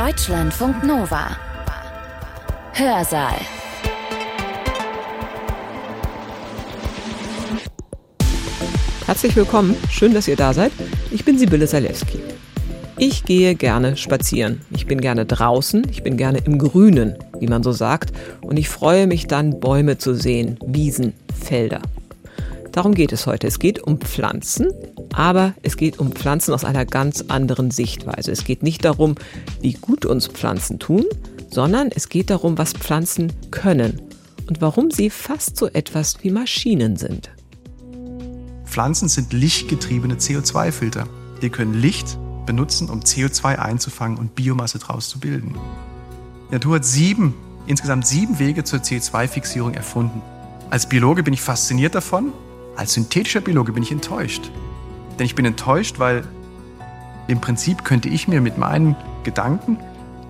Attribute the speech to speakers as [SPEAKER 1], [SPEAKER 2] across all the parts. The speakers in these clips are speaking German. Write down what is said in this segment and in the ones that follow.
[SPEAKER 1] Deutschlandfunk Nova. Hörsaal.
[SPEAKER 2] Herzlich willkommen, schön, dass ihr da seid. Ich bin Sibylle Salewski. Ich gehe gerne spazieren. Ich bin gerne draußen, ich bin gerne im Grünen, wie man so sagt, und ich freue mich dann, Bäume zu sehen, Wiesen, Felder. Darum geht es heute. Es geht um Pflanzen, aber es geht um Pflanzen aus einer ganz anderen Sichtweise. Es geht nicht darum, wie gut uns Pflanzen tun, sondern es geht darum, was Pflanzen können und warum sie fast so etwas wie Maschinen sind.
[SPEAKER 3] Pflanzen sind lichtgetriebene CO2-Filter. Die können Licht benutzen, um CO2 einzufangen und Biomasse daraus zu bilden. Die Natur hat sieben, insgesamt sieben Wege zur CO2-Fixierung erfunden. Als Biologe bin ich fasziniert davon, als synthetischer Biologe bin ich enttäuscht. Denn ich bin enttäuscht, weil im Prinzip könnte ich mir mit meinen Gedanken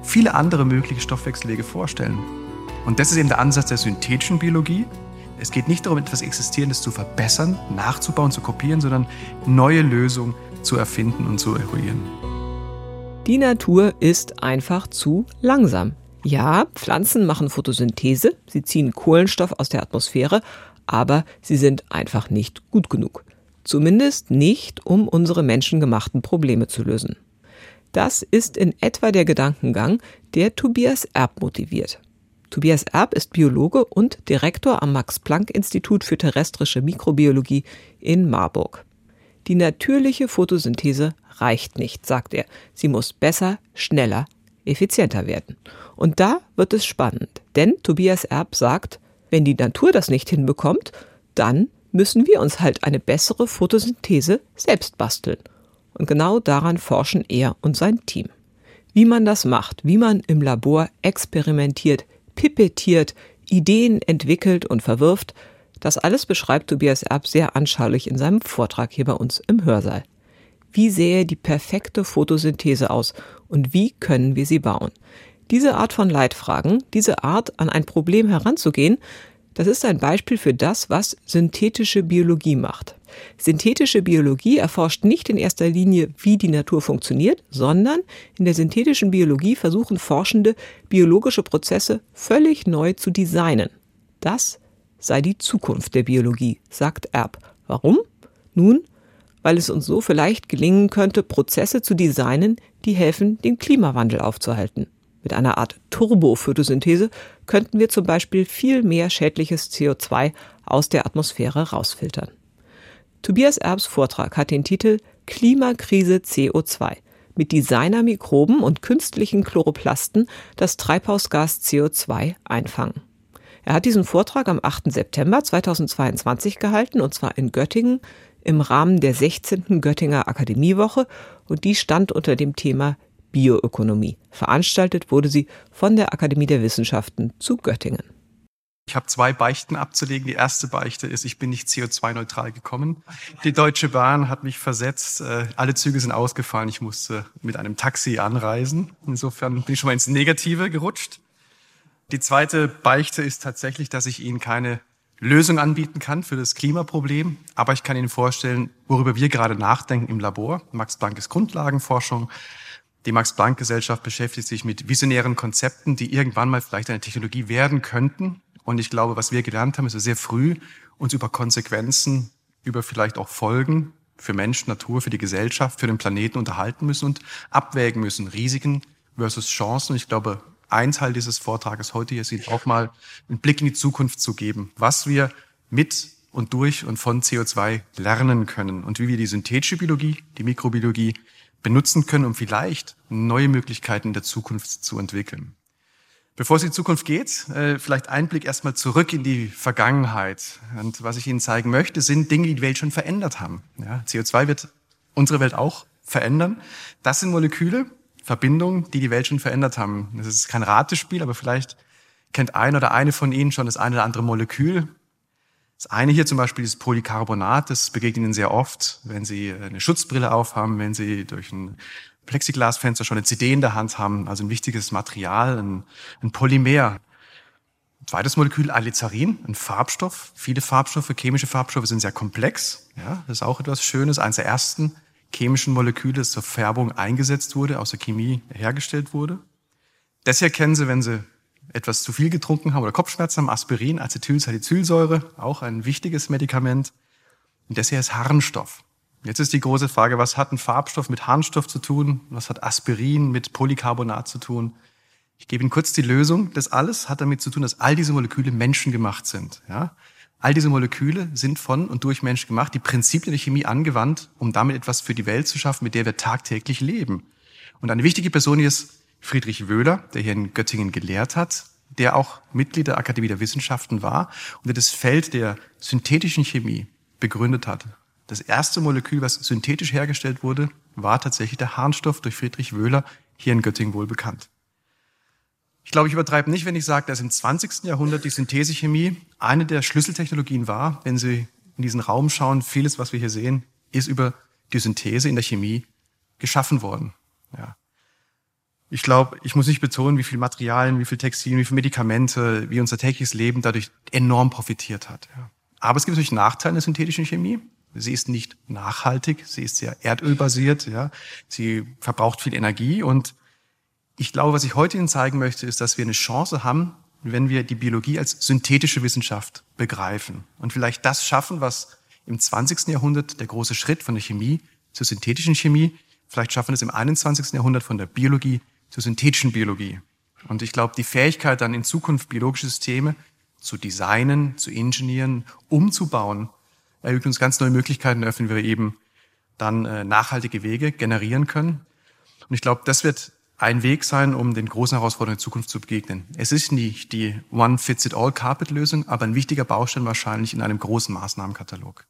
[SPEAKER 3] viele andere mögliche Stoffwechselwege vorstellen. Und das ist eben der Ansatz der synthetischen Biologie. Es geht nicht darum, etwas Existierendes zu verbessern, nachzubauen, zu kopieren, sondern neue Lösungen zu erfinden und zu eruieren.
[SPEAKER 2] Die Natur ist einfach zu langsam. Ja, Pflanzen machen Photosynthese, sie ziehen Kohlenstoff aus der Atmosphäre, aber sie sind einfach nicht gut genug. Zumindest nicht, um unsere menschengemachten Probleme zu lösen. Das ist in etwa der Gedankengang, der Tobias Erb motiviert. Tobias Erb ist Biologe und Direktor am Max-Planck-Institut für terrestrische Mikrobiologie in Marburg. Die natürliche Photosynthese reicht nicht, sagt er. Sie muss besser, schneller, effizienter werden. Und da wird es spannend, denn Tobias Erb sagt, wenn die Natur das nicht hinbekommt, dann müssen wir uns halt eine bessere Photosynthese selbst basteln. Und genau daran forschen er und sein Team. Wie man das macht, wie man im Labor experimentiert, pipettiert, Ideen entwickelt und verwirft, das alles beschreibt Tobias Erb sehr anschaulich in seinem Vortrag hier bei uns im Hörsaal. Wie sähe die perfekte Photosynthese aus und wie können wir sie bauen? Diese Art von Leitfragen, diese Art an ein Problem heranzugehen, das ist ein Beispiel für das, was synthetische Biologie macht. Synthetische Biologie erforscht nicht in erster Linie, wie die Natur funktioniert, sondern in der synthetischen Biologie versuchen Forschende, biologische Prozesse völlig neu zu designen. Das sei die Zukunft der Biologie, sagt Erb. Warum? Nun, weil es uns so vielleicht gelingen könnte, Prozesse zu designen, die helfen, den Klimawandel aufzuhalten. Mit einer Art Turbo-Photosynthese könnten wir zum Beispiel viel mehr schädliches CO2 aus der Atmosphäre rausfiltern. Tobias Erbs Vortrag hat den Titel Klimakrise CO2 mit Designermikroben und künstlichen Chloroplasten das Treibhausgas CO2 einfangen. Er hat diesen Vortrag am 8. September 2022 gehalten und zwar in Göttingen im Rahmen der 16. Göttinger Akademiewoche und die stand unter dem Thema Bioökonomie. Veranstaltet wurde sie von der Akademie der Wissenschaften zu Göttingen.
[SPEAKER 3] Ich habe zwei Beichten abzulegen. Die erste Beichte ist, ich bin nicht CO2-neutral gekommen. Die Deutsche Bahn hat mich versetzt. Äh, alle Züge sind ausgefallen. Ich musste mit einem Taxi anreisen. Insofern bin ich schon mal ins Negative gerutscht. Die zweite Beichte ist tatsächlich, dass ich Ihnen keine Lösung anbieten kann für das Klimaproblem. Aber ich kann Ihnen vorstellen, worüber wir gerade nachdenken im Labor. Max Planck ist Grundlagenforschung. Die Max-Planck-Gesellschaft beschäftigt sich mit visionären Konzepten, die irgendwann mal vielleicht eine Technologie werden könnten. Und ich glaube, was wir gelernt haben, ist sehr früh uns über Konsequenzen, über vielleicht auch Folgen für Mensch, Natur, für die Gesellschaft, für den Planeten unterhalten müssen und abwägen müssen. Risiken versus Chancen. Und ich glaube, ein Teil dieses Vortrages heute hier ist auch mal einen Blick in die Zukunft zu geben, was wir mit und durch und von CO2 lernen können und wie wir die synthetische Biologie, die Mikrobiologie benutzen können, um vielleicht neue Möglichkeiten der Zukunft zu entwickeln. Bevor es in die Zukunft geht, äh, vielleicht ein Blick erstmal zurück in die Vergangenheit. Und was ich Ihnen zeigen möchte, sind Dinge, die die Welt schon verändert haben. Ja, CO2 wird unsere Welt auch verändern. Das sind Moleküle, Verbindungen, die die Welt schon verändert haben. Das ist kein Ratespiel, aber vielleicht kennt ein oder eine von Ihnen schon das eine oder andere Molekül. Das eine hier zum Beispiel ist Polycarbonat, das begegnet Ihnen sehr oft, wenn Sie eine Schutzbrille aufhaben, wenn Sie durch ein Plexiglasfenster schon eine CD in der Hand haben, also ein wichtiges Material, ein, ein Polymer. Zweites Molekül Alizarin, ein Farbstoff. Viele Farbstoffe, chemische Farbstoffe sind sehr komplex. Ja, das ist auch etwas Schönes. Eines der ersten chemischen Moleküle, das zur Färbung eingesetzt wurde, aus der Chemie hergestellt wurde. Das hier kennen Sie, wenn Sie etwas zu viel getrunken haben oder Kopfschmerzen haben. Aspirin, Acetylsalicylsäure, auch ein wichtiges Medikament. Und das hier ist Harnstoff. Jetzt ist die große Frage, was hat ein Farbstoff mit Harnstoff zu tun? Was hat Aspirin mit Polycarbonat zu tun? Ich gebe Ihnen kurz die Lösung. Das alles hat damit zu tun, dass all diese Moleküle menschengemacht sind. Ja? All diese Moleküle sind von und durch Menschen gemacht, die Prinzipien der Chemie angewandt, um damit etwas für die Welt zu schaffen, mit der wir tagtäglich leben. Und eine wichtige Person ist Friedrich Wöhler, der hier in Göttingen gelehrt hat, der auch Mitglied der Akademie der Wissenschaften war und der das Feld der synthetischen Chemie begründet hat. Das erste Molekül, was synthetisch hergestellt wurde, war tatsächlich der Harnstoff durch Friedrich Wöhler, hier in Göttingen wohl bekannt. Ich glaube, ich übertreibe nicht, wenn ich sage, dass im 20. Jahrhundert die Synthesechemie eine der Schlüsseltechnologien war. Wenn Sie in diesen Raum schauen, vieles, was wir hier sehen, ist über die Synthese in der Chemie geschaffen worden. Ja. Ich glaube, ich muss nicht betonen, wie viel Materialien, wie viel Textilien, wie viel Medikamente, wie unser tägliches Leben dadurch enorm profitiert hat. Ja. Aber es gibt natürlich Nachteile der synthetischen Chemie. Sie ist nicht nachhaltig, sie ist sehr erdölbasiert, ja. Sie verbraucht viel Energie und ich glaube, was ich heute Ihnen zeigen möchte, ist, dass wir eine Chance haben, wenn wir die Biologie als synthetische Wissenschaft begreifen und vielleicht das schaffen, was im 20. Jahrhundert der große Schritt von der Chemie zur synthetischen Chemie, vielleicht schaffen wir es im 21. Jahrhundert von der Biologie zur synthetischen Biologie. Und ich glaube, die Fähigkeit dann in Zukunft biologische Systeme zu designen, zu ingenieren, umzubauen, erhöht uns ganz neue Möglichkeiten, öffnen wir eben dann äh, nachhaltige Wege generieren können. Und ich glaube, das wird ein Weg sein, um den großen Herausforderungen in Zukunft zu begegnen. Es ist nicht die One-Fits-it-all-Carpet-Lösung, aber ein wichtiger Baustein wahrscheinlich in einem großen Maßnahmenkatalog.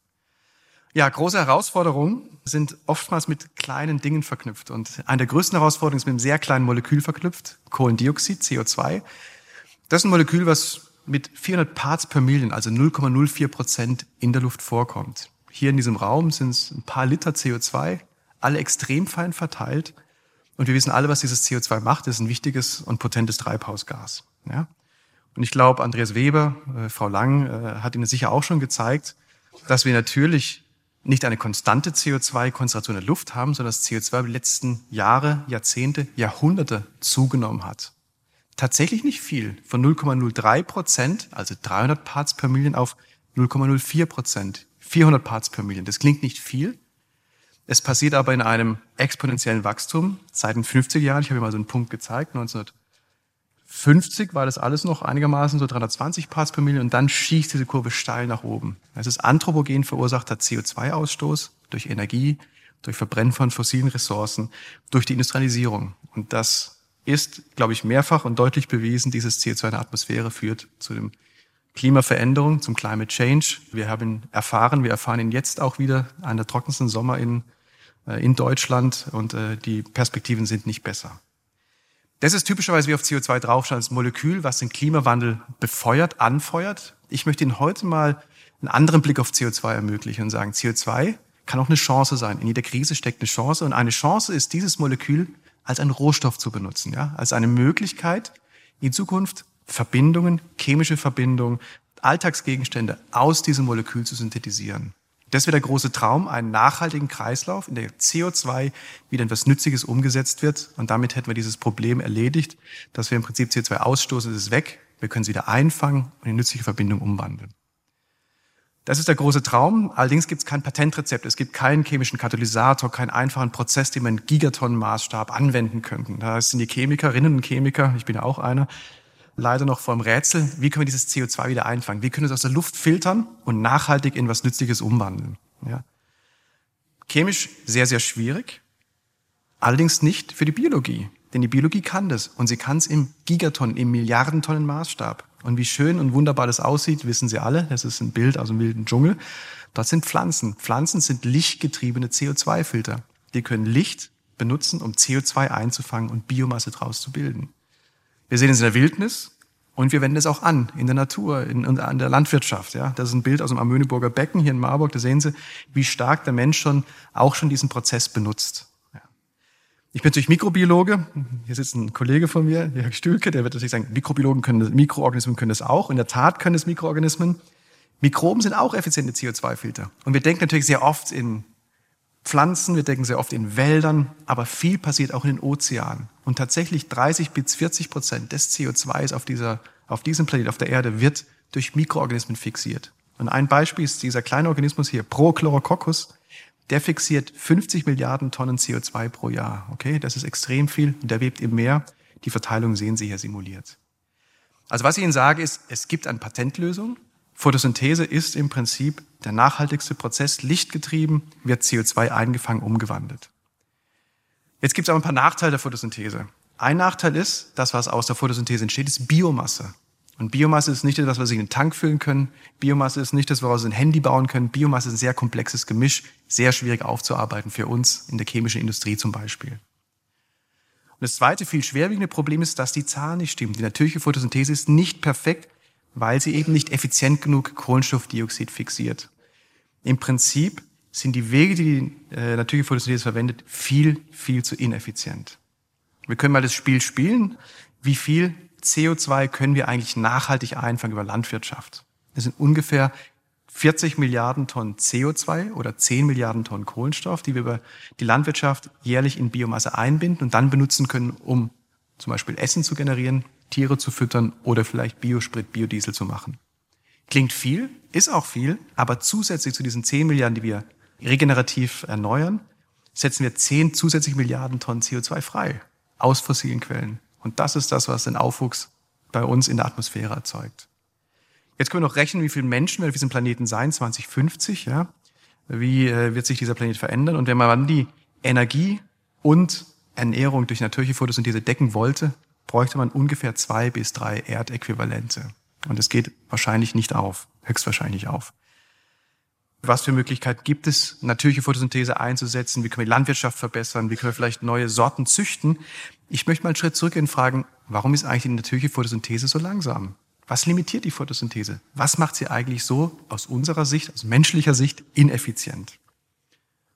[SPEAKER 3] Ja, große Herausforderungen sind oftmals mit kleinen Dingen verknüpft. Und eine der größten Herausforderungen ist mit einem sehr kleinen Molekül verknüpft, Kohlendioxid, CO2. Das ist ein Molekül, was mit 400 Parts per Million, also 0,04 Prozent in der Luft vorkommt. Hier in diesem Raum sind es ein paar Liter CO2, alle extrem fein verteilt. Und wir wissen alle, was dieses CO2 macht. Das ist ein wichtiges und potentes Treibhausgas. Ja? Und ich glaube, Andreas Weber, äh, Frau Lang, äh, hat Ihnen sicher auch schon gezeigt, dass wir natürlich nicht eine konstante CO2-Konzentration in der Luft haben, sondern das CO2 die letzten Jahre, Jahrzehnte, Jahrhunderte zugenommen hat. Tatsächlich nicht viel. Von 0,03 Prozent, also 300 Parts per Million, auf 0,04 Prozent, 400 Parts per Million. Das klingt nicht viel, es passiert aber in einem exponentiellen Wachstum seit den 50er Jahren. Ich habe mal so einen Punkt gezeigt. 1950 war das alles noch einigermaßen so 320 Parts per Million und dann schießt diese Kurve steil nach oben. Es ist anthropogen verursachter CO2-Ausstoß durch Energie, durch Verbrennen von fossilen Ressourcen, durch die Industrialisierung. Und das ist, glaube ich, mehrfach und deutlich bewiesen, dieses CO2 in der Atmosphäre führt zu dem Klimaveränderung, zum Climate Change. Wir haben erfahren, wir erfahren ihn jetzt auch wieder, an der trockensten Sommer in äh, in Deutschland und äh, die Perspektiven sind nicht besser. Das ist typischerweise wie auf CO2 draufschauen, das Molekül, was den Klimawandel befeuert, anfeuert. Ich möchte Ihnen heute mal einen anderen Blick auf CO2 ermöglichen und sagen, CO2 kann auch eine Chance sein. In jeder Krise steckt eine Chance und eine Chance ist, dieses Molekül als einen Rohstoff zu benutzen, ja, als eine Möglichkeit, in Zukunft Verbindungen, chemische Verbindungen, Alltagsgegenstände aus diesem Molekül zu synthetisieren. Das wäre der große Traum, einen nachhaltigen Kreislauf, in der CO2 wieder etwas Nützliches umgesetzt wird. Und damit hätten wir dieses Problem erledigt, dass wir im Prinzip CO2 ausstoßen, es ist weg. Wir können es wieder einfangen und in nützliche Verbindung umwandeln. Das ist der große Traum. Allerdings gibt es kein Patentrezept. Es gibt keinen chemischen Katalysator, keinen einfachen Prozess, den wir in Gigatonnenmaßstab anwenden könnten. Da sind die Chemikerinnen und Chemiker, ich bin ja auch einer, leider noch vor dem Rätsel, wie können wir dieses CO2 wieder einfangen? Wie können wir es aus der Luft filtern und nachhaltig in was Nützliches umwandeln? Ja. Chemisch sehr, sehr schwierig, allerdings nicht für die Biologie. Denn die Biologie kann das und sie kann es im Gigatonnen, im Milliardentonnen Maßstab. Und wie schön und wunderbar das aussieht, wissen Sie alle. Das ist ein Bild aus dem wilden Dschungel. Dort sind Pflanzen. Pflanzen sind lichtgetriebene CO2-Filter. Die können Licht benutzen, um CO2 einzufangen und Biomasse draus zu bilden. Wir sehen es in der Wildnis und wir wenden es auch an in der Natur, in, in der Landwirtschaft. Ja, das ist ein Bild aus dem Amöneburger Becken hier in Marburg. Da sehen Sie, wie stark der Mensch schon auch schon diesen Prozess benutzt. Ja. Ich bin natürlich Mikrobiologe. Hier sitzt ein Kollege von mir, Jörg Stülke, der wird natürlich sagen, Mikrobiologen können das, Mikroorganismen können das auch. In der Tat können es Mikroorganismen. Mikroben sind auch effiziente CO2-Filter. Und wir denken natürlich sehr oft in Pflanzen, wir denken sehr oft in Wäldern, aber viel passiert auch in den Ozeanen. Und tatsächlich 30 bis 40 Prozent des CO2s auf, dieser, auf diesem Planet, auf der Erde, wird durch Mikroorganismen fixiert. Und ein Beispiel ist dieser kleine Organismus hier, Prochlorococcus. Der fixiert 50 Milliarden Tonnen CO2 pro Jahr. Okay, das ist extrem viel und der webt im Meer. Die Verteilung sehen Sie hier simuliert. Also was ich Ihnen sage ist, es gibt eine Patentlösung. Photosynthese ist im Prinzip der nachhaltigste Prozess. Lichtgetrieben wird CO2 eingefangen, umgewandelt. Jetzt gibt es aber ein paar Nachteile der Photosynthese. Ein Nachteil ist, das, was aus der Photosynthese entsteht, ist Biomasse. Und Biomasse ist nicht das, was Sie in den Tank füllen können. Biomasse ist nicht das, woraus Sie ein Handy bauen können. Biomasse ist ein sehr komplexes Gemisch, sehr schwierig aufzuarbeiten für uns in der chemischen Industrie zum Beispiel. Und das zweite, viel schwerwiegende Problem ist, dass die Zahl nicht stimmt. Die natürliche Photosynthese ist nicht perfekt, weil sie eben nicht effizient genug Kohlenstoffdioxid fixiert. Im Prinzip sind die Wege, die die äh, natürliche Photosynthese verwendet, viel, viel zu ineffizient. Wir können mal das Spiel spielen. Wie viel CO2 können wir eigentlich nachhaltig einfangen über Landwirtschaft? Das sind ungefähr 40 Milliarden Tonnen CO2 oder 10 Milliarden Tonnen Kohlenstoff, die wir über die Landwirtschaft jährlich in Biomasse einbinden und dann benutzen können, um zum Beispiel Essen zu generieren, Tiere zu füttern oder vielleicht Biosprit, Biodiesel zu machen. Klingt viel, ist auch viel, aber zusätzlich zu diesen 10 Milliarden, die wir regenerativ erneuern, setzen wir 10 zusätzliche Milliarden Tonnen CO2 frei aus fossilen Quellen. Und das ist das, was den Aufwuchs bei uns in der Atmosphäre erzeugt. Jetzt können wir noch rechnen, wie viele Menschen werden auf diesem Planeten sein, 2050, ja. Wie äh, wird sich dieser Planet verändern? Und wenn man dann die Energie und Ernährung durch natürliche Photosynthese decken wollte, bräuchte man ungefähr zwei bis drei Erdäquivalente. Und es geht wahrscheinlich nicht auf, höchstwahrscheinlich auf. Was für Möglichkeiten gibt es, natürliche Photosynthese einzusetzen? Wie können wir die Landwirtschaft verbessern? Wie können wir vielleicht neue Sorten züchten? Ich möchte mal einen Schritt zurückgehen und fragen, warum ist eigentlich die natürliche Photosynthese so langsam? Was limitiert die Photosynthese? Was macht sie eigentlich so aus unserer Sicht, aus menschlicher Sicht, ineffizient?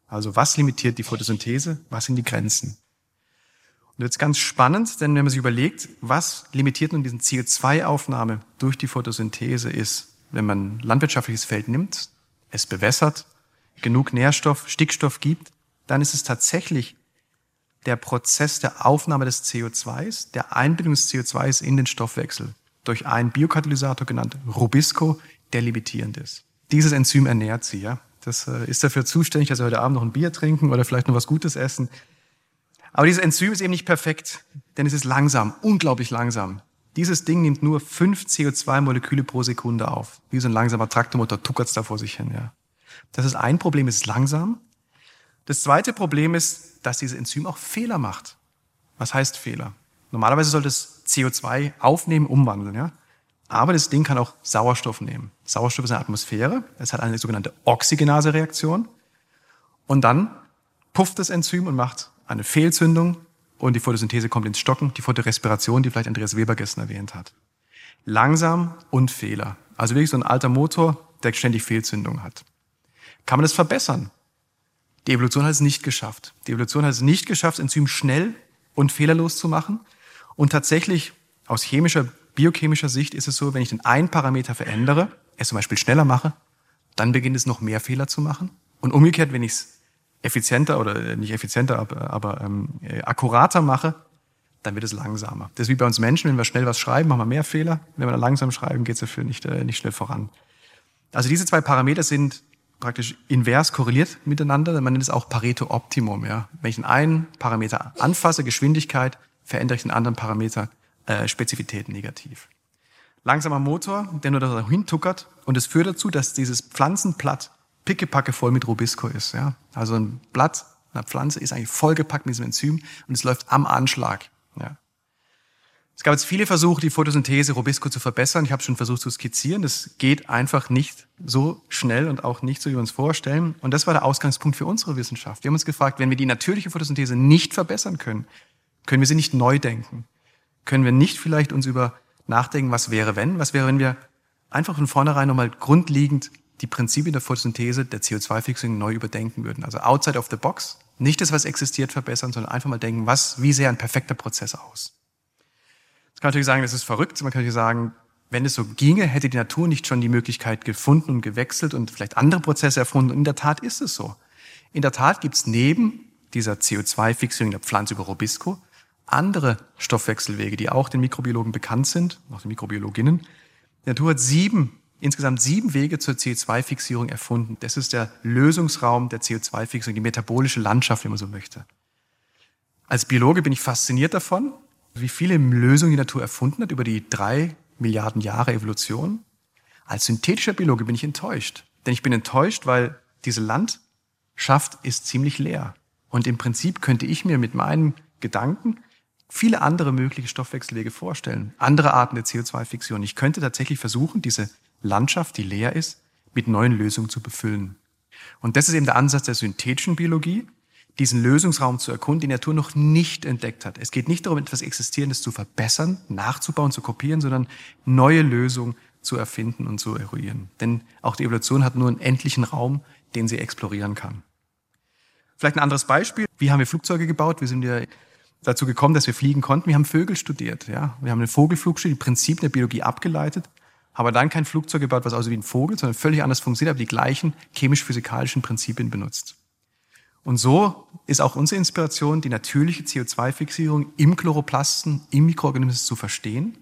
[SPEAKER 3] Also was limitiert die Photosynthese? Was sind die Grenzen? Und jetzt ganz spannend, denn wenn man sich überlegt, was limitiert nun diesen CO2-Aufnahme durch die Photosynthese ist, wenn man landwirtschaftliches Feld nimmt, es bewässert, genug Nährstoff, Stickstoff gibt, dann ist es tatsächlich der Prozess der Aufnahme des CO2s, der Einbindung des CO2s in den Stoffwechsel durch einen Biokatalysator genannt Rubisco, der limitierend ist. Dieses Enzym ernährt sie, ja. Das äh, ist dafür zuständig, dass sie heute Abend noch ein Bier trinken oder vielleicht noch was Gutes essen. Aber dieses Enzym ist eben nicht perfekt, denn es ist langsam, unglaublich langsam. Dieses Ding nimmt nur fünf CO2-Moleküle pro Sekunde auf. Wie so ein langsamer Traktormotor tuckert's da vor sich hin, ja. Das ist ein Problem, es ist langsam. Das zweite Problem ist, dass dieses Enzym auch Fehler macht. Was heißt Fehler? Normalerweise sollte es CO2 aufnehmen, umwandeln, ja. Aber das Ding kann auch Sauerstoff nehmen. Sauerstoff ist eine Atmosphäre. Es hat eine sogenannte Oxygenase-Reaktion. Und dann pufft das Enzym und macht eine Fehlzündung und die Photosynthese kommt ins Stocken, die Photorespiration, die vielleicht Andreas Weber gestern erwähnt hat. Langsam und Fehler. Also wirklich so ein alter Motor, der ständig Fehlzündung hat. Kann man das verbessern? Die Evolution hat es nicht geschafft. Die Evolution hat es nicht geschafft, Enzym schnell und fehlerlos zu machen. Und tatsächlich aus chemischer, biochemischer Sicht ist es so, wenn ich den einen Parameter verändere, es zum Beispiel schneller mache, dann beginnt es noch mehr Fehler zu machen. Und umgekehrt, wenn ich es effizienter oder äh, nicht effizienter, aber, aber ähm, äh, akkurater mache, dann wird es langsamer. Das ist wie bei uns Menschen, wenn wir schnell was schreiben, machen wir mehr Fehler. Wenn wir dann langsam schreiben, geht es dafür nicht, äh, nicht schnell voran. Also diese zwei Parameter sind praktisch invers korreliert miteinander. Man nennt es auch Pareto-Optimum. Ja? Wenn ich den einen Parameter anfasse, Geschwindigkeit, verändere ich den anderen Parameter äh, Spezifität negativ. Langsamer Motor, der nur da hintuckert und es führt dazu, dass dieses Pflanzenblatt pickepacke voll mit Rubisco ist. Ja? Also ein Blatt einer Pflanze ist eigentlich vollgepackt mit diesem Enzym und es läuft am Anschlag. Ja? Es gab jetzt viele Versuche, die Photosynthese Rubisco zu verbessern. Ich habe schon versucht zu skizzieren. Das geht einfach nicht so schnell und auch nicht so, wie wir uns vorstellen. Und das war der Ausgangspunkt für unsere Wissenschaft. Wir haben uns gefragt, wenn wir die natürliche Photosynthese nicht verbessern können, können wir sie nicht neu denken? Können wir nicht vielleicht uns über nachdenken, was wäre wenn? Was wäre, wenn wir einfach von vornherein nochmal grundlegend die Prinzipien der Photosynthese, der CO2-Fixung neu überdenken würden? Also outside of the box, nicht das, was existiert, verbessern, sondern einfach mal denken, was, wie sähe ein perfekter Prozess aus? Das kann natürlich sagen, das ist verrückt. Man kann natürlich sagen, wenn es so ginge, hätte die Natur nicht schon die Möglichkeit gefunden und gewechselt und vielleicht andere Prozesse erfunden. Und in der Tat ist es so. In der Tat gibt es neben dieser CO2-Fixierung der Pflanze über Robisco andere Stoffwechselwege, die auch den Mikrobiologen bekannt sind, auch den Mikrobiologinnen. Die Natur hat sieben, insgesamt sieben Wege zur CO2-Fixierung erfunden. Das ist der Lösungsraum der CO2-Fixierung, die metabolische Landschaft, wenn man so möchte. Als Biologe bin ich fasziniert davon, wie viele Lösungen die Natur erfunden hat über die drei Milliarden Jahre Evolution. Als synthetischer Biologe bin ich enttäuscht. Denn ich bin enttäuscht, weil diese Landschaft ist ziemlich leer. Und im Prinzip könnte ich mir mit meinen Gedanken viele andere mögliche Stoffwechselwege vorstellen, andere Arten der CO2-Fixierung. Ich könnte tatsächlich versuchen, diese Landschaft, die leer ist, mit neuen Lösungen zu befüllen. Und das ist eben der Ansatz der synthetischen Biologie, diesen Lösungsraum zu erkunden, den die Natur noch nicht entdeckt hat. Es geht nicht darum, etwas Existierendes zu verbessern, nachzubauen, zu kopieren, sondern neue Lösungen zu erfinden und zu eruieren. Denn auch die Evolution hat nur einen endlichen Raum, den sie explorieren kann. Vielleicht ein anderes Beispiel. Wie haben wir Flugzeuge gebaut? Wir sind ja dazu gekommen, dass wir fliegen konnten. Wir haben Vögel studiert. Ja? Wir haben einen Vogelflug studiert, die Prinzipien der Biologie abgeleitet, aber dann kein Flugzeug gebaut, was aussieht wie ein Vogel, sondern völlig anders funktioniert, aber die gleichen chemisch-physikalischen Prinzipien benutzt. Und so ist auch unsere Inspiration, die natürliche CO2-Fixierung im Chloroplasten, im Mikroorganismus zu verstehen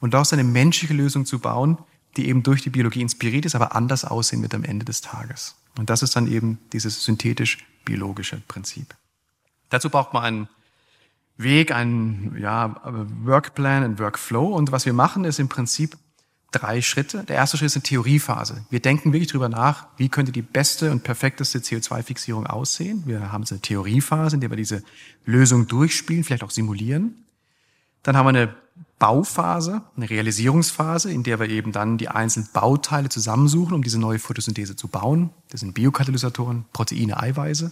[SPEAKER 3] und daraus eine menschliche Lösung zu bauen, die eben durch die Biologie inspiriert ist, aber anders aussehen wird am Ende des Tages. Und das ist dann eben dieses synthetisch-biologische Prinzip. Dazu braucht man einen Weg, einen ja, Workplan, einen Workflow. Und was wir machen, ist im Prinzip drei Schritte. Der erste Schritt ist eine Theoriephase. Wir denken wirklich darüber nach, wie könnte die beste und perfekteste CO2-Fixierung aussehen. Wir haben eine Theoriephase, in der wir diese Lösung durchspielen, vielleicht auch simulieren. Dann haben wir eine Bauphase, eine Realisierungsphase, in der wir eben dann die einzelnen Bauteile zusammensuchen, um diese neue Photosynthese zu bauen. Das sind Biokatalysatoren, Proteine, Eiweiße.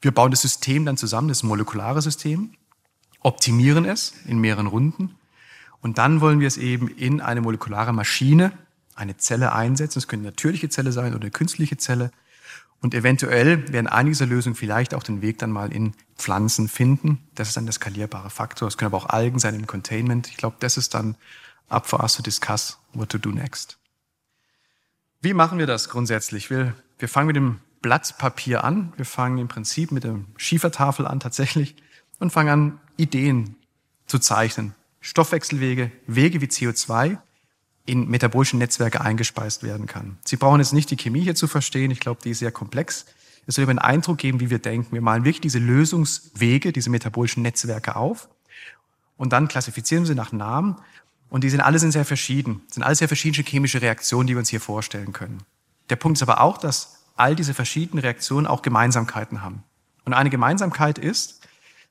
[SPEAKER 3] Wir bauen das System dann zusammen, das molekulare System, optimieren es in mehreren Runden und dann wollen wir es eben in eine molekulare Maschine, eine Zelle einsetzen. Es können eine natürliche Zelle sein oder eine künstliche Zelle. Und eventuell werden einige dieser Lösungen vielleicht auch den Weg dann mal in Pflanzen finden. Das ist dann der skalierbare Faktor. Es können aber auch Algen sein im Containment. Ich glaube, das ist dann up for us to discuss what to do next. Wie machen wir das grundsätzlich? Wir, wir fangen mit dem Blatt Papier an. Wir fangen im Prinzip mit der Schiefertafel an tatsächlich und fangen an, Ideen zu zeichnen, Stoffwechselwege, Wege wie CO2 in metabolischen Netzwerke eingespeist werden kann. Sie brauchen jetzt nicht die Chemie hier zu verstehen. Ich glaube, die ist sehr komplex. Es soll über einen Eindruck geben, wie wir denken. Wir malen wirklich diese Lösungswege, diese metabolischen Netzwerke auf und dann klassifizieren wir sie nach Namen. Und die sind alle sind sehr verschieden. Sind alles sehr verschiedene chemische Reaktionen, die wir uns hier vorstellen können. Der Punkt ist aber auch, dass all diese verschiedenen Reaktionen auch Gemeinsamkeiten haben. Und eine Gemeinsamkeit ist,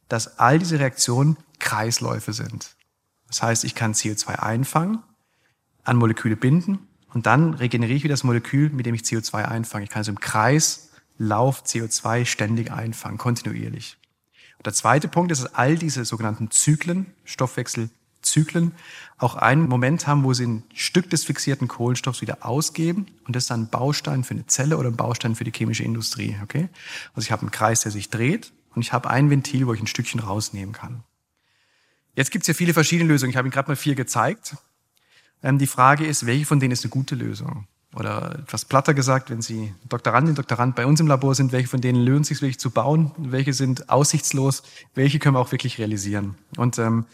[SPEAKER 3] dass all diese Reaktionen Kreisläufe sind. Das heißt, ich kann CO2 einfangen, an Moleküle binden und dann regeneriere ich wieder das Molekül, mit dem ich CO2 einfange. Ich kann also im Kreislauf CO2 ständig einfangen, kontinuierlich. Und der zweite Punkt ist, dass all diese sogenannten Zyklen, Stoffwechselzyklen, auch einen Moment haben, wo sie ein Stück des fixierten Kohlenstoffs wieder ausgeben und das ist dann ein Baustein für eine Zelle oder ein Baustein für die chemische Industrie. Okay? Also ich habe einen Kreis, der sich dreht und ich habe ein Ventil, wo ich ein Stückchen rausnehmen kann. Jetzt gibt es ja viele verschiedene Lösungen. Ich habe Ihnen gerade mal vier gezeigt. Ähm, die Frage ist, welche von denen ist eine gute Lösung? Oder etwas platter gesagt, wenn Sie Doktorandin, Doktorand bei uns im Labor sind, welche von denen lohnt sich wirklich zu bauen? Welche sind aussichtslos? Welche können wir auch wirklich realisieren? Und ähm,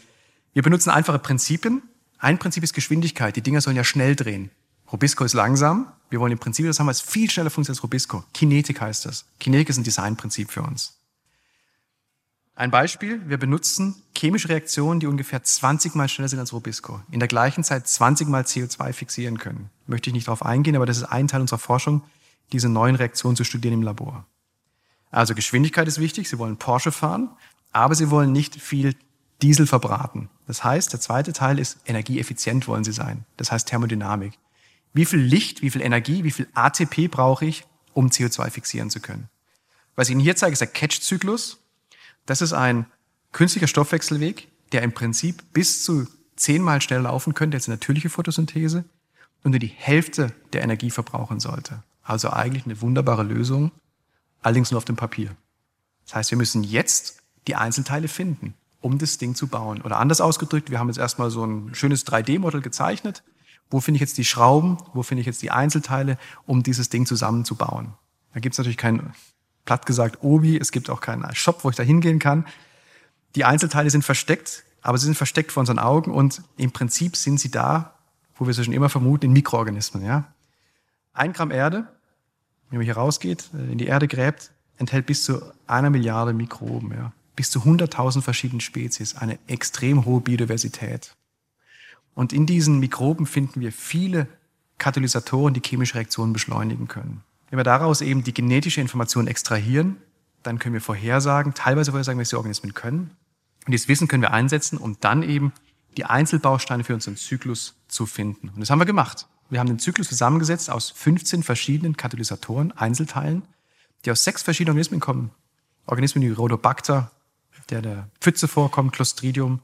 [SPEAKER 3] wir benutzen einfache Prinzipien. Ein Prinzip ist Geschwindigkeit. Die Dinger sollen ja schnell drehen. Robisco ist langsam. Wir wollen im Prinzip das haben, was viel schneller funktioniert als Robisco. Kinetik heißt das. Kinetik ist ein Designprinzip für uns. Ein Beispiel, wir benutzen chemische Reaktionen, die ungefähr 20 mal schneller sind als Robisco, in der gleichen Zeit 20 mal CO2 fixieren können. Möchte ich nicht darauf eingehen, aber das ist ein Teil unserer Forschung, diese neuen Reaktionen zu studieren im Labor. Also Geschwindigkeit ist wichtig, Sie wollen Porsche fahren, aber Sie wollen nicht viel Diesel verbraten. Das heißt, der zweite Teil ist energieeffizient wollen Sie sein. Das heißt Thermodynamik. Wie viel Licht, wie viel Energie, wie viel ATP brauche ich, um CO2 fixieren zu können? Was ich Ihnen hier zeige, ist der Catch-Zyklus. Das ist ein künstlicher Stoffwechselweg, der im Prinzip bis zu zehnmal schneller laufen könnte als natürliche Photosynthese und nur die Hälfte der Energie verbrauchen sollte. Also eigentlich eine wunderbare Lösung, allerdings nur auf dem Papier. Das heißt, wir müssen jetzt die Einzelteile finden, um das Ding zu bauen. Oder anders ausgedrückt, wir haben jetzt erstmal so ein schönes 3D-Modell gezeichnet. Wo finde ich jetzt die Schrauben? Wo finde ich jetzt die Einzelteile, um dieses Ding zusammenzubauen? Da gibt es natürlich kein platt gesagt Obi, es gibt auch keinen Shop, wo ich da hingehen kann. Die Einzelteile sind versteckt, aber sie sind versteckt vor unseren Augen und im Prinzip sind sie da, wo wir sie schon immer vermuten, in Mikroorganismen. Ja? Ein Gramm Erde, wenn man hier rausgeht, äh, in die Erde gräbt, enthält bis zu einer Milliarde Mikroben, ja? bis zu 100.000 verschiedene Spezies, eine extrem hohe Biodiversität. Und in diesen Mikroben finden wir viele Katalysatoren, die chemische Reaktionen beschleunigen können. Wenn wir daraus eben die genetische Information extrahieren, dann können wir vorhersagen, teilweise vorhersagen, was die Organismen können. Und dieses Wissen können wir einsetzen, um dann eben die Einzelbausteine für unseren Zyklus zu finden. Und das haben wir gemacht. Wir haben den Zyklus zusammengesetzt aus 15 verschiedenen Katalysatoren, Einzelteilen, die aus sechs verschiedenen Organismen kommen. Organismen wie Rhodobacter, der der Pfütze vorkommt, Clostridium,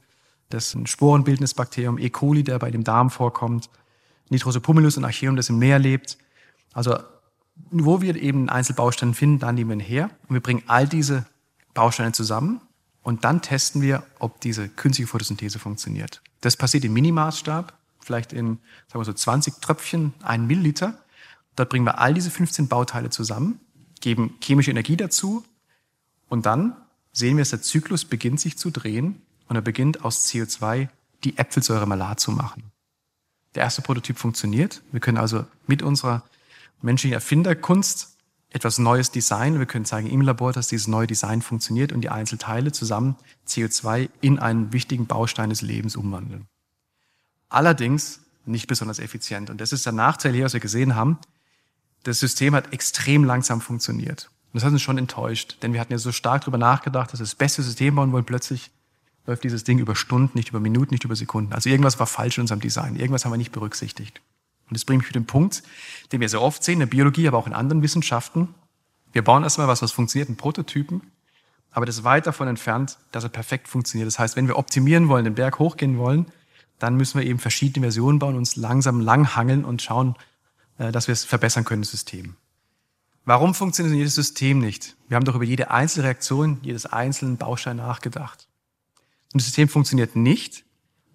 [SPEAKER 3] das ein sporenbildendes Bakterium, E. coli, der bei dem Darm vorkommt, Nitrosopumilus und Archeum, das im Meer lebt. Also wo wir eben Einzelbausteine finden, dann nehmen wir ihn her und wir bringen all diese Bausteine zusammen und dann testen wir, ob diese künstliche Photosynthese funktioniert. Das passiert im Minimaßstab, vielleicht in sagen wir so 20 Tröpfchen, ein Milliliter. Dort bringen wir all diese 15 Bauteile zusammen, geben chemische Energie dazu und dann sehen wir, dass der Zyklus beginnt sich zu drehen und er beginnt aus CO2 die Äpfelsäure Malat zu machen. Der erste Prototyp funktioniert. Wir können also mit unserer menschlichen Erfinderkunst etwas Neues designen. Wir können zeigen im Labor, dass dieses neue Design funktioniert und die Einzelteile zusammen CO2 in einen wichtigen Baustein des Lebens umwandeln. Allerdings nicht besonders effizient. Und das ist der Nachteil hier, was wir gesehen haben. Das System hat extrem langsam funktioniert. Und das hat uns schon enttäuscht, denn wir hatten ja so stark darüber nachgedacht, dass wir das beste System bauen wollen. Plötzlich läuft dieses Ding über Stunden, nicht über Minuten, nicht über Sekunden. Also irgendwas war falsch in unserem Design. Irgendwas haben wir nicht berücksichtigt. Und das bringt mich zu dem Punkt, den wir sehr oft sehen, in der Biologie, aber auch in anderen Wissenschaften. Wir bauen erstmal was, was funktioniert, einen Prototypen, aber das ist weit davon entfernt, dass er perfekt funktioniert. Das heißt, wenn wir optimieren wollen, den Berg hochgehen wollen, dann müssen wir eben verschiedene Versionen bauen, uns langsam langhangeln und schauen, äh, dass wir es verbessern können, das System. Warum funktioniert jedes System nicht? Wir haben doch über jede einzelne Reaktion, jedes einzelnen Baustein nachgedacht. Und das System funktioniert nicht,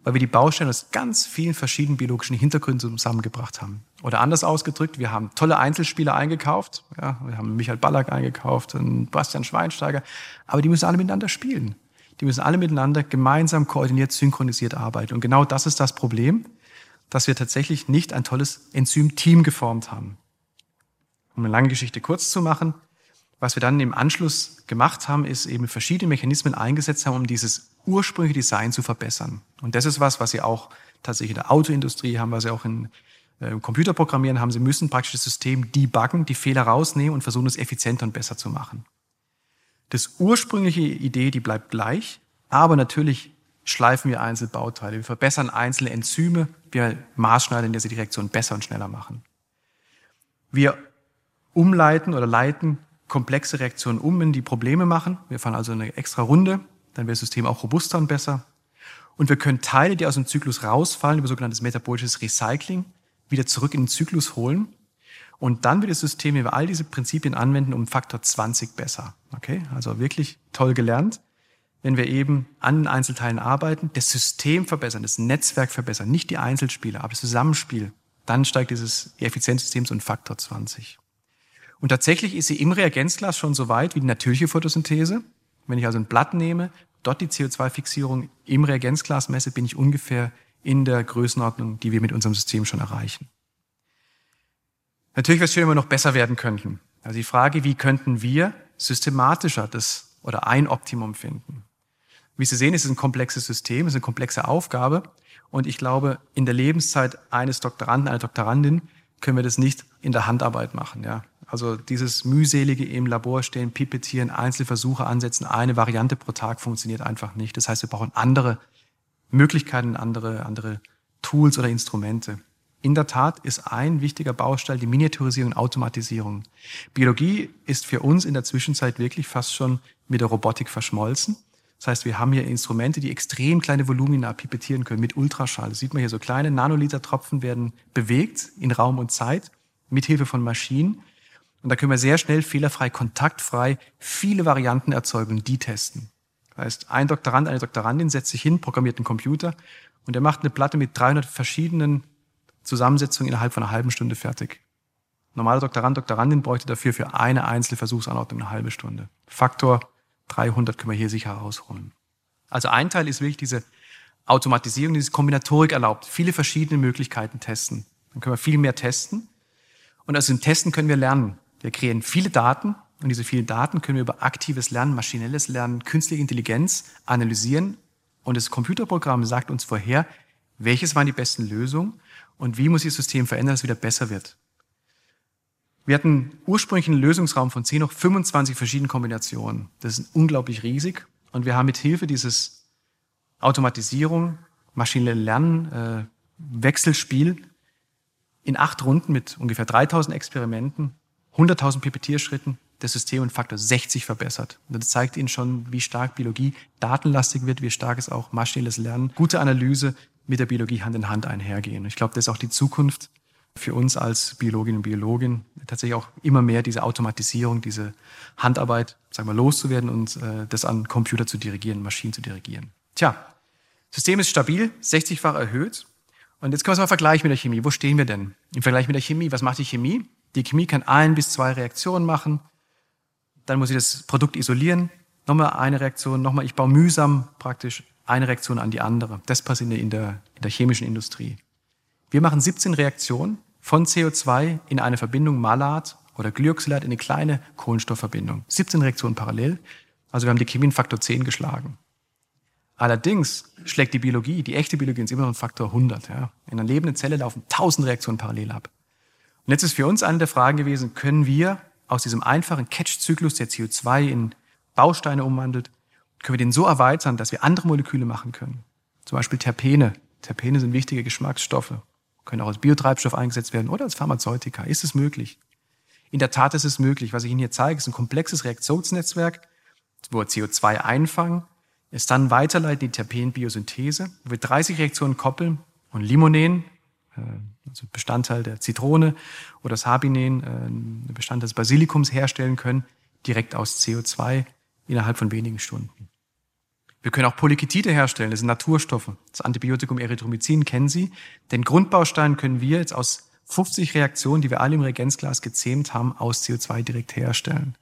[SPEAKER 3] weil wir die Bausteine aus ganz vielen verschiedenen biologischen Hintergründen zusammengebracht haben. Oder anders ausgedrückt, wir haben tolle Einzelspieler eingekauft. Ja, wir haben Michael Ballack eingekauft und Bastian Schweinsteiger. Aber die müssen alle miteinander spielen. Die müssen alle miteinander gemeinsam koordiniert, synchronisiert arbeiten. Und genau das ist das Problem, dass wir tatsächlich nicht ein tolles Enzym-Team geformt haben. Um eine lange Geschichte kurz zu machen, was wir dann im Anschluss gemacht haben, ist eben verschiedene Mechanismen eingesetzt haben, um dieses ursprüngliche Design zu verbessern. Und das ist was, was Sie auch tatsächlich in der Autoindustrie haben, was Sie auch in äh, Computerprogrammieren haben. Sie müssen praktisch das System debuggen, die Fehler rausnehmen und versuchen, es effizienter und besser zu machen. Das ursprüngliche Idee, die bleibt gleich, aber natürlich schleifen wir Einzelbauteile, wir verbessern einzelne Enzyme, wir maßschneidern, dass sie die Reaktion besser und schneller machen. Wir umleiten oder leiten komplexe Reaktionen um, wenn die Probleme machen. Wir fahren also eine extra Runde, dann wäre das System auch robuster und besser. Und wir können Teile, die aus dem Zyklus rausfallen, über sogenanntes metabolisches Recycling, wieder zurück in den Zyklus holen. Und dann wird das System, wenn wir all diese Prinzipien anwenden, um Faktor 20 besser. Okay? Also wirklich toll gelernt. Wenn wir eben an den Einzelteilen arbeiten, das System verbessern, das Netzwerk verbessern, nicht die Einzelspiele, aber das Zusammenspiel, dann steigt dieses Effizienzsystem so um Faktor 20. Und tatsächlich ist sie im Reagenzglas schon so weit wie die natürliche Photosynthese. Wenn ich also ein Blatt nehme, dort die CO2-Fixierung im Reagenzglas messe, bin ich ungefähr in der Größenordnung, die wir mit unserem System schon erreichen. Natürlich wäre es schön, wenn wir noch besser werden könnten. Also die Frage, wie könnten wir systematischer das oder ein Optimum finden? Wie Sie sehen, es ist ein komplexes System, es ist eine komplexe Aufgabe. Und ich glaube, in der Lebenszeit eines Doktoranden, einer Doktorandin können wir das nicht in der Handarbeit machen. Ja. Also dieses mühselige im Labor stehen, pipettieren, Einzelversuche ansetzen, eine Variante pro Tag funktioniert einfach nicht. Das heißt, wir brauchen andere Möglichkeiten, andere, andere Tools oder Instrumente. In der Tat ist ein wichtiger Baustein die Miniaturisierung und Automatisierung. Biologie ist für uns in der Zwischenzeit wirklich fast schon mit der Robotik verschmolzen. Das heißt, wir haben hier Instrumente, die extrem kleine Volumina pipettieren können mit Ultraschall. Das sieht man hier so kleine Nanoliter-Tropfen werden bewegt in Raum und Zeit mit Hilfe von Maschinen. Und da können wir sehr schnell fehlerfrei, kontaktfrei viele Varianten erzeugen und die testen. Das heißt, ein Doktorand, eine Doktorandin setzt sich hin, programmiert einen Computer und er macht eine Platte mit 300 verschiedenen Zusammensetzungen innerhalb von einer halben Stunde fertig. Normaler Doktorand, Doktorandin bräuchte dafür für eine einzelne Versuchsanordnung eine halbe Stunde. Faktor 300 können wir hier sicher rausholen. Also ein Teil ist wirklich diese Automatisierung, diese Kombinatorik erlaubt, viele verschiedene Möglichkeiten testen. Dann können wir viel mehr testen. Und aus dem Testen können wir lernen. Wir kreieren viele Daten und diese vielen Daten können wir über aktives Lernen, maschinelles Lernen, künstliche Intelligenz analysieren. Und das Computerprogramm sagt uns vorher, welches waren die besten Lösungen und wie muss das System verändern, dass es wieder besser wird. Wir hatten ursprünglich einen Lösungsraum von 10 noch 25 verschiedenen Kombinationen. Das ist unglaublich riesig. Und wir haben mit Hilfe dieses Automatisierung, maschinelle Lernen, äh, Wechselspiel in acht Runden mit ungefähr 3000 Experimenten, 100.000 Pipetierschritten das System um Faktor 60 verbessert. Und das zeigt Ihnen schon, wie stark Biologie datenlastig wird, wie stark es auch maschinelles Lernen, gute Analyse mit der Biologie Hand in Hand einhergehen. Ich glaube, das ist auch die Zukunft für uns als Biologinnen und Biologen, tatsächlich auch immer mehr diese Automatisierung, diese Handarbeit, sagen wir, loszuwerden und äh, das an Computer zu dirigieren, Maschinen zu dirigieren. Tja, System ist stabil, 60-fach erhöht. Und jetzt können wir es mal vergleichen mit der Chemie. Wo stehen wir denn? Im Vergleich mit der Chemie, was macht die Chemie? Die Chemie kann ein bis zwei Reaktionen machen. Dann muss ich das Produkt isolieren. Nochmal eine Reaktion, nochmal, ich baue mühsam praktisch eine Reaktion an die andere. Das passiert in der, in der chemischen Industrie. Wir machen 17 Reaktionen von CO2 in eine Verbindung Malat oder Glyoxylat in eine kleine Kohlenstoffverbindung. 17 Reaktionen parallel. Also wir haben die Chemie in Faktor 10 geschlagen. Allerdings schlägt die Biologie, die echte Biologie, uns immer noch einen Faktor 100. Ja. In einer lebenden Zelle laufen 1000 Reaktionen parallel ab. Und jetzt ist für uns eine der Fragen gewesen, können wir aus diesem einfachen Catch-Zyklus, der CO2 in Bausteine umwandelt, können wir den so erweitern, dass wir andere Moleküle machen können. Zum Beispiel Terpene. Terpene sind wichtige Geschmacksstoffe, können auch als Biotreibstoff eingesetzt werden oder als Pharmazeutika. Ist es möglich? In der Tat ist es möglich. Was ich Ihnen hier zeige, ist ein komplexes Reaktionsnetzwerk, wo wir CO2 einfangen, es dann weiterleiten in die Terpenbiosynthese, wo wir 30 Reaktionen koppeln und Limonen, also Bestandteil der Zitrone oder das Habinen, äh, Bestandteil des Basilikums herstellen können, direkt aus CO2 innerhalb von wenigen Stunden. Wir können auch Polyketide herstellen, das sind Naturstoffe. Das Antibiotikum Erythromycin kennen Sie. Den Grundbaustein können wir jetzt aus 50 Reaktionen, die wir alle im Reagenzglas gezähmt haben, aus CO2 direkt herstellen.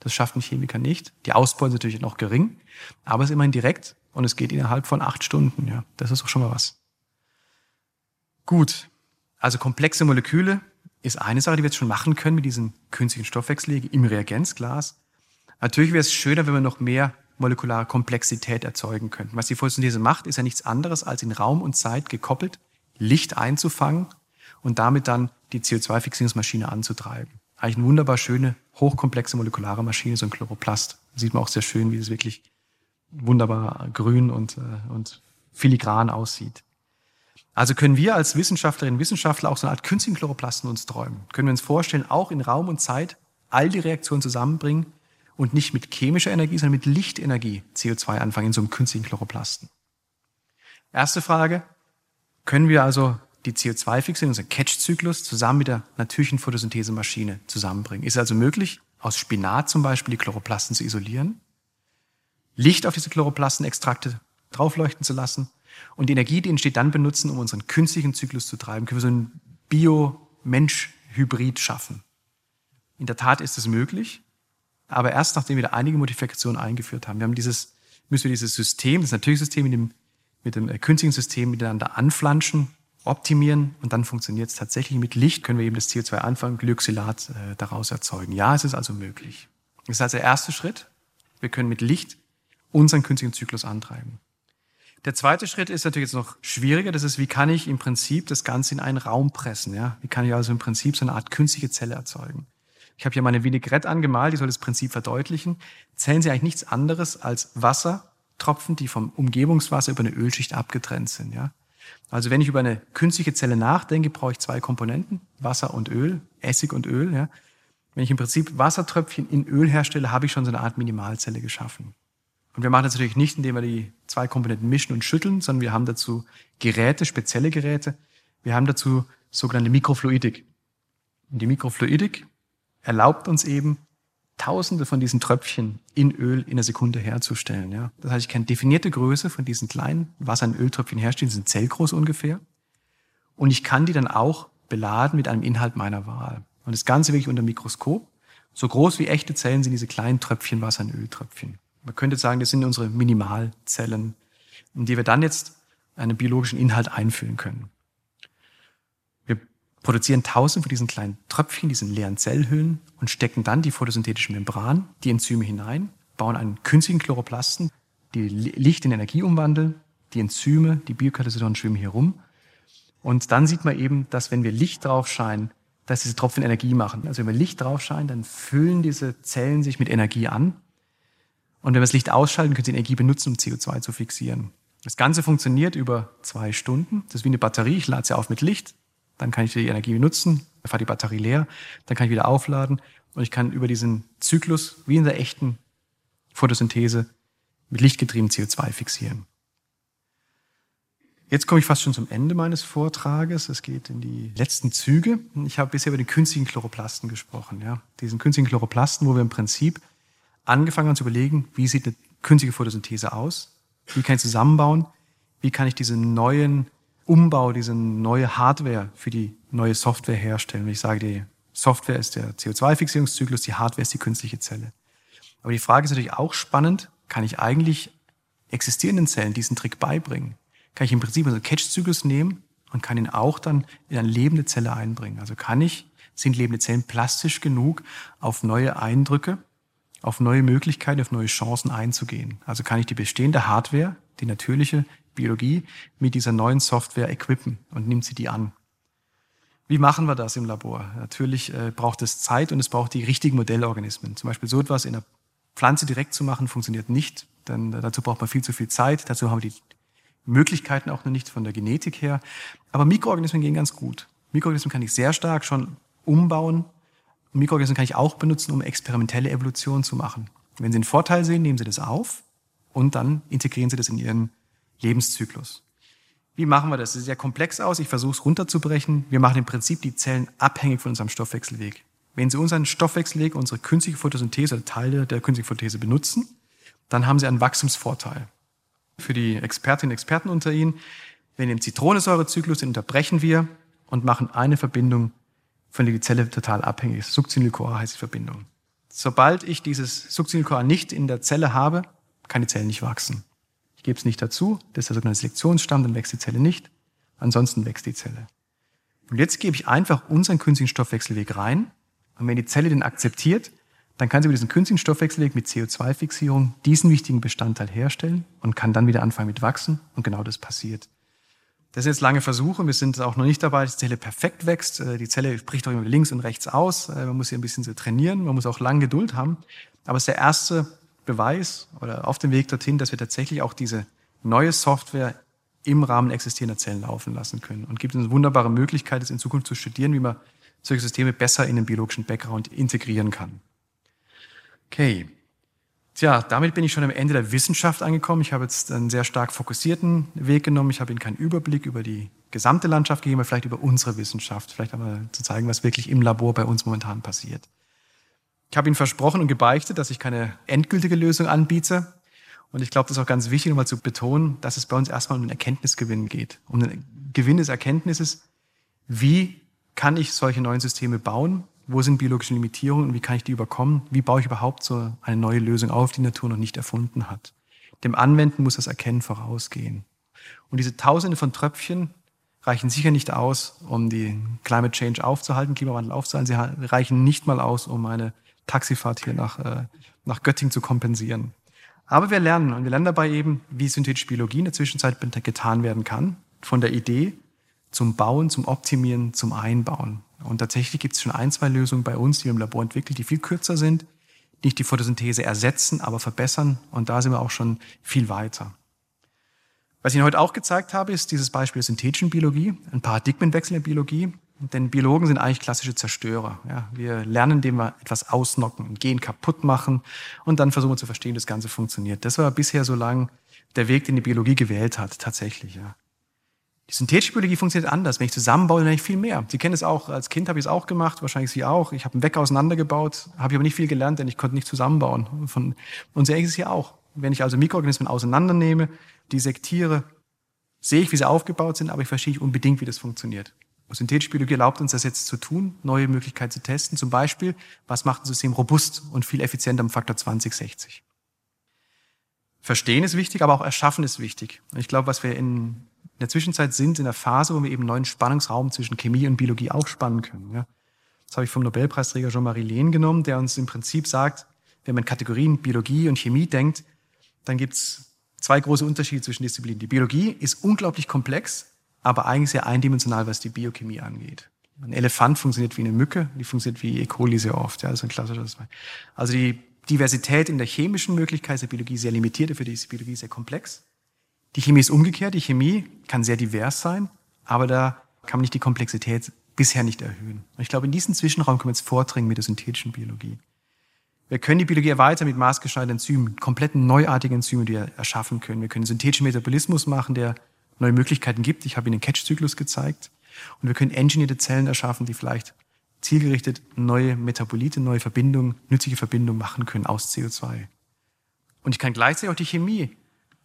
[SPEAKER 3] Das schafft ein Chemiker nicht. Die Ausbeute ist natürlich noch gering, aber es ist immerhin direkt und es geht innerhalb von acht Stunden. Ja, das ist auch schon mal was. Gut, also komplexe Moleküle ist eine Sache, die wir jetzt schon machen können mit diesen künstlichen Stoffwechselwegen im Reagenzglas. Natürlich wäre es schöner, wenn wir noch mehr molekulare Komplexität erzeugen könnten. Was die Photosynthese macht, ist ja nichts anderes, als in Raum und Zeit gekoppelt Licht einzufangen und damit dann die CO2-Fixierungsmaschine anzutreiben. Eigentlich eine wunderbar schöne, hochkomplexe molekulare Maschine, so ein Chloroplast. Sieht man auch sehr schön, wie es wirklich wunderbar grün und, äh, und filigran aussieht. Also können wir als Wissenschaftlerinnen und Wissenschaftler auch so eine Art künstlichen Chloroplasten uns träumen. Können wir uns vorstellen, auch in Raum und Zeit all die Reaktionen zusammenbringen und nicht mit chemischer Energie, sondern mit Lichtenergie CO2 anfangen in so einem künstlichen Chloroplasten. Erste Frage, können wir also die CO2-Fixierung, unser Catch-Zyklus, zusammen mit der natürlichen Photosynthesemaschine zusammenbringen? Ist es also möglich, aus Spinat zum Beispiel die Chloroplasten zu isolieren, Licht auf diese Chloroplastenextrakte draufleuchten zu lassen und die Energie, die entsteht, dann benutzen, um unseren künstlichen Zyklus zu treiben, können wir so einen Bio-Mensch-Hybrid schaffen. In der Tat ist es möglich, aber erst nachdem wir da einige Modifikationen eingeführt haben. Wir haben dieses, müssen wir dieses System, das natürliche System mit dem, mit dem äh, künstlichen System miteinander anflanschen, optimieren und dann funktioniert es tatsächlich. Mit Licht können wir eben das CO2 anfangen, Glyoxylat äh, daraus erzeugen. Ja, es ist also möglich. Das ist also der erste Schritt. Wir können mit Licht unseren künstlichen Zyklus antreiben. Der zweite Schritt ist natürlich jetzt noch schwieriger. Das ist, wie kann ich im Prinzip das Ganze in einen Raum pressen? Ja? Wie kann ich also im Prinzip so eine Art künstliche Zelle erzeugen? Ich habe hier meine Vinaigrette angemalt, die soll das Prinzip verdeutlichen. Zellen sind eigentlich nichts anderes als Wassertropfen, die vom Umgebungswasser über eine Ölschicht abgetrennt sind. Ja? Also wenn ich über eine künstliche Zelle nachdenke, brauche ich zwei Komponenten, Wasser und Öl, Essig und Öl. Ja? Wenn ich im Prinzip Wassertröpfchen in Öl herstelle, habe ich schon so eine Art Minimalzelle geschaffen. Und wir machen das natürlich nicht, indem wir die zwei Komponenten mischen und schütteln, sondern wir haben dazu Geräte, spezielle Geräte. Wir haben dazu sogenannte Mikrofluidik. Und die Mikrofluidik erlaubt uns eben, Tausende von diesen Tröpfchen in Öl in einer Sekunde herzustellen. Ja? Das heißt, ich kann definierte Größe von diesen kleinen Wasser- und Öltröpfchen herstellen, sind zellgroß ungefähr. Und ich kann die dann auch beladen mit einem Inhalt meiner Wahl. Und das Ganze wirklich unter Mikroskop. So groß wie echte Zellen sind diese kleinen Tröpfchen Wasser in Öltröpfchen. Man könnte sagen, das sind unsere Minimalzellen, in die wir dann jetzt einen biologischen Inhalt einfüllen können. Wir produzieren tausend von diesen kleinen Tröpfchen, diesen leeren Zellhüllen und stecken dann die photosynthetische Membran, die Enzyme hinein, bauen einen künstlichen Chloroplasten, die Licht in Energie umwandeln, die Enzyme, die Biokatalysatoren schwimmen hier rum. Und dann sieht man eben, dass wenn wir Licht drauf scheinen, dass diese Tropfen Energie machen. Also wenn wir Licht drauf scheinen, dann füllen diese Zellen sich mit Energie an. Und wenn wir das Licht ausschalten, können sie Energie benutzen, um CO2 zu fixieren. Das Ganze funktioniert über zwei Stunden. Das ist wie eine Batterie. Ich lade sie auf mit Licht, dann kann ich die Energie benutzen, dann fahre die Batterie leer, dann kann ich wieder aufladen und ich kann über diesen Zyklus, wie in der echten Photosynthese, mit Licht getrieben CO2 fixieren. Jetzt komme ich fast schon zum Ende meines Vortrages. Es geht in die letzten Züge. Ich habe bisher über den künstlichen Chloroplasten gesprochen. Ja. Diesen künstlichen Chloroplasten, wo wir im Prinzip angefangen haben zu überlegen, wie sieht eine künstliche Photosynthese aus? Wie kann ich zusammenbauen? Wie kann ich diesen neuen Umbau, diese neue Hardware für die neue Software herstellen? Wenn ich sage, die Software ist der CO2-Fixierungszyklus, die Hardware ist die künstliche Zelle. Aber die Frage ist natürlich auch spannend, kann ich eigentlich existierenden Zellen diesen Trick beibringen? Kann ich im Prinzip einen Catch-Zyklus nehmen und kann ihn auch dann in eine lebende Zelle einbringen? Also kann ich, sind lebende Zellen plastisch genug, auf neue Eindrücke, auf neue Möglichkeiten, auf neue Chancen einzugehen? Also kann ich die bestehende Hardware, die natürliche Biologie, mit dieser neuen Software equippen und nimmt sie die an? Wie machen wir das im Labor? Natürlich äh, braucht es Zeit und es braucht die richtigen Modellorganismen. Zum Beispiel so etwas in der Pflanze direkt zu machen, funktioniert nicht, denn dazu braucht man viel zu viel Zeit. Dazu haben wir die Möglichkeiten auch noch nicht von der Genetik her. Aber Mikroorganismen gehen ganz gut. Mikroorganismen kann ich sehr stark schon umbauen. Mikroorganismen kann ich auch benutzen, um experimentelle Evolution zu machen. Wenn Sie einen Vorteil sehen, nehmen Sie das auf und dann integrieren Sie das in Ihren Lebenszyklus. Wie machen wir das? Das sieht sehr komplex aus. Ich versuche es runterzubrechen. Wir machen im Prinzip die Zellen abhängig von unserem Stoffwechselweg. Wenn Sie unseren Stoffwechselweg, unsere künstliche Photosynthese oder Teile der künstlichen Photosynthese benutzen, dann haben Sie einen Wachstumsvorteil. Für die Expertinnen und Experten unter Ihnen, wenn im Zitronensäurezyklus sind, unterbrechen wir und machen eine Verbindung, von der die Zelle total abhängig ist. Succinyl-CoA heißt die Verbindung. Sobald ich dieses Succinyl-CoA nicht in der Zelle habe, kann die Zelle nicht wachsen. Ich gebe es nicht dazu, das ist der sogenannte Selektionsstamm, dann wächst die Zelle nicht. Ansonsten wächst die Zelle. Und jetzt gebe ich einfach unseren künstlichen Stoffwechselweg rein und wenn die Zelle den akzeptiert, dann kann sie über diesen künstlichen Stoffwechselweg mit CO2-Fixierung diesen wichtigen Bestandteil herstellen und kann dann wieder anfangen mit wachsen. Und genau das passiert. Das sind jetzt lange Versuche. Wir sind auch noch nicht dabei, dass die Zelle perfekt wächst. Äh, die Zelle bricht auch immer links und rechts aus. Äh, man muss sie ein bisschen so trainieren. Man muss auch lange Geduld haben. Aber es ist der erste Beweis oder auf dem Weg dorthin, dass wir tatsächlich auch diese neue Software im Rahmen existierender Zellen laufen lassen können und gibt uns eine wunderbare Möglichkeit, es in Zukunft zu studieren, wie man solche Systeme besser in den biologischen Background integrieren kann. Okay. Tja, damit bin ich schon am Ende der Wissenschaft angekommen. Ich habe jetzt einen sehr stark fokussierten Weg genommen. Ich habe Ihnen keinen Überblick über die gesamte Landschaft gegeben, aber vielleicht über unsere Wissenschaft, vielleicht aber zu zeigen, was wirklich im Labor bei uns momentan passiert. Ich habe Ihnen versprochen und gebeichtet, dass ich keine endgültige Lösung anbiete. Und ich glaube, das ist auch ganz wichtig, nochmal zu betonen, dass es bei uns erstmal um den Erkenntnisgewinn geht. Um den Gewinn des Erkenntnisses, wie kann ich solche neuen Systeme bauen? Wo sind biologische Limitierungen und wie kann ich die überkommen? Wie baue ich überhaupt so eine neue Lösung auf, die Natur noch nicht erfunden hat? Dem Anwenden muss das Erkennen vorausgehen. Und diese Tausende von Tröpfchen reichen sicher nicht aus, um die Climate Change aufzuhalten, Klimawandel aufzuhalten. Sie reichen nicht mal aus, um eine Taxifahrt hier nach, äh, nach Göttingen zu kompensieren. Aber wir lernen und wir lernen dabei eben, wie synthetische Biologie in der Zwischenzeit getan werden kann. Von der Idee zum Bauen, zum Optimieren, zum Einbauen. Und tatsächlich gibt es schon ein, zwei Lösungen bei uns, die wir im Labor entwickelt, die viel kürzer sind, nicht die Photosynthese ersetzen, aber verbessern. Und da sind wir auch schon viel weiter. Was ich Ihnen heute auch gezeigt habe, ist dieses Beispiel der synthetischen Biologie, ein Paradigmenwechsel in der Biologie. Denn Biologen sind eigentlich klassische Zerstörer. Ja, wir lernen, indem wir etwas ausnocken, ein Gen kaputt machen und dann versuchen wir zu verstehen, wie das Ganze funktioniert. Das war bisher so lang der Weg, den die Biologie gewählt hat, tatsächlich. Ja. Die synthetische Biologie funktioniert anders. Wenn ich zusammenbaue, dann habe ich viel mehr. Sie kennen es auch, als Kind habe ich es auch gemacht, wahrscheinlich Sie auch. Ich habe einen Wecker auseinandergebaut, habe ich aber nicht viel gelernt, denn ich konnte nicht zusammenbauen. und so ähnlich ist es hier auch. Wenn ich also Mikroorganismen auseinandernehme, dissektiere, sehe ich, wie sie aufgebaut sind, aber ich verstehe nicht unbedingt, wie das funktioniert. Synthetische Biologie erlaubt uns das jetzt zu tun, neue Möglichkeiten zu testen. Zum Beispiel, was macht ein System robust und viel effizienter am Faktor 2060? Verstehen ist wichtig, aber auch erschaffen ist wichtig. Und ich glaube, was wir in der Zwischenzeit sind, in der Phase, wo wir eben neuen Spannungsraum zwischen Chemie und Biologie aufspannen können. Ja. Das habe ich vom Nobelpreisträger Jean-Marie Lehn genommen, der uns im Prinzip sagt, wenn man Kategorien Biologie und Chemie denkt, dann gibt es zwei große Unterschiede zwischen Disziplinen. Die Biologie ist unglaublich komplex, aber eigentlich sehr eindimensional, was die Biochemie angeht. Ein Elefant funktioniert wie eine Mücke, die funktioniert wie E. coli sehr oft. Ja, das ist ein klassisches. Also die Diversität in der chemischen Möglichkeit ist der Biologie sehr limitiert, dafür ist die Biologie sehr komplex. Die Chemie ist umgekehrt. Die Chemie kann sehr divers sein, aber da kann man nicht die Komplexität bisher nicht erhöhen. Und ich glaube, in diesen Zwischenraum können wir jetzt vordringen mit der synthetischen Biologie. Wir können die Biologie erweitern mit maßgeschneiderten Enzymen, komplett neuartige Enzyme, die wir erschaffen können. Wir können synthetischen Metabolismus machen, der neue Möglichkeiten gibt. Ich habe Ihnen den Catch-Zyklus gezeigt. Und wir können engineerte Zellen erschaffen, die vielleicht zielgerichtet neue Metabolite, neue Verbindungen, nützliche Verbindungen machen können aus CO2. Und ich kann gleichzeitig auch die Chemie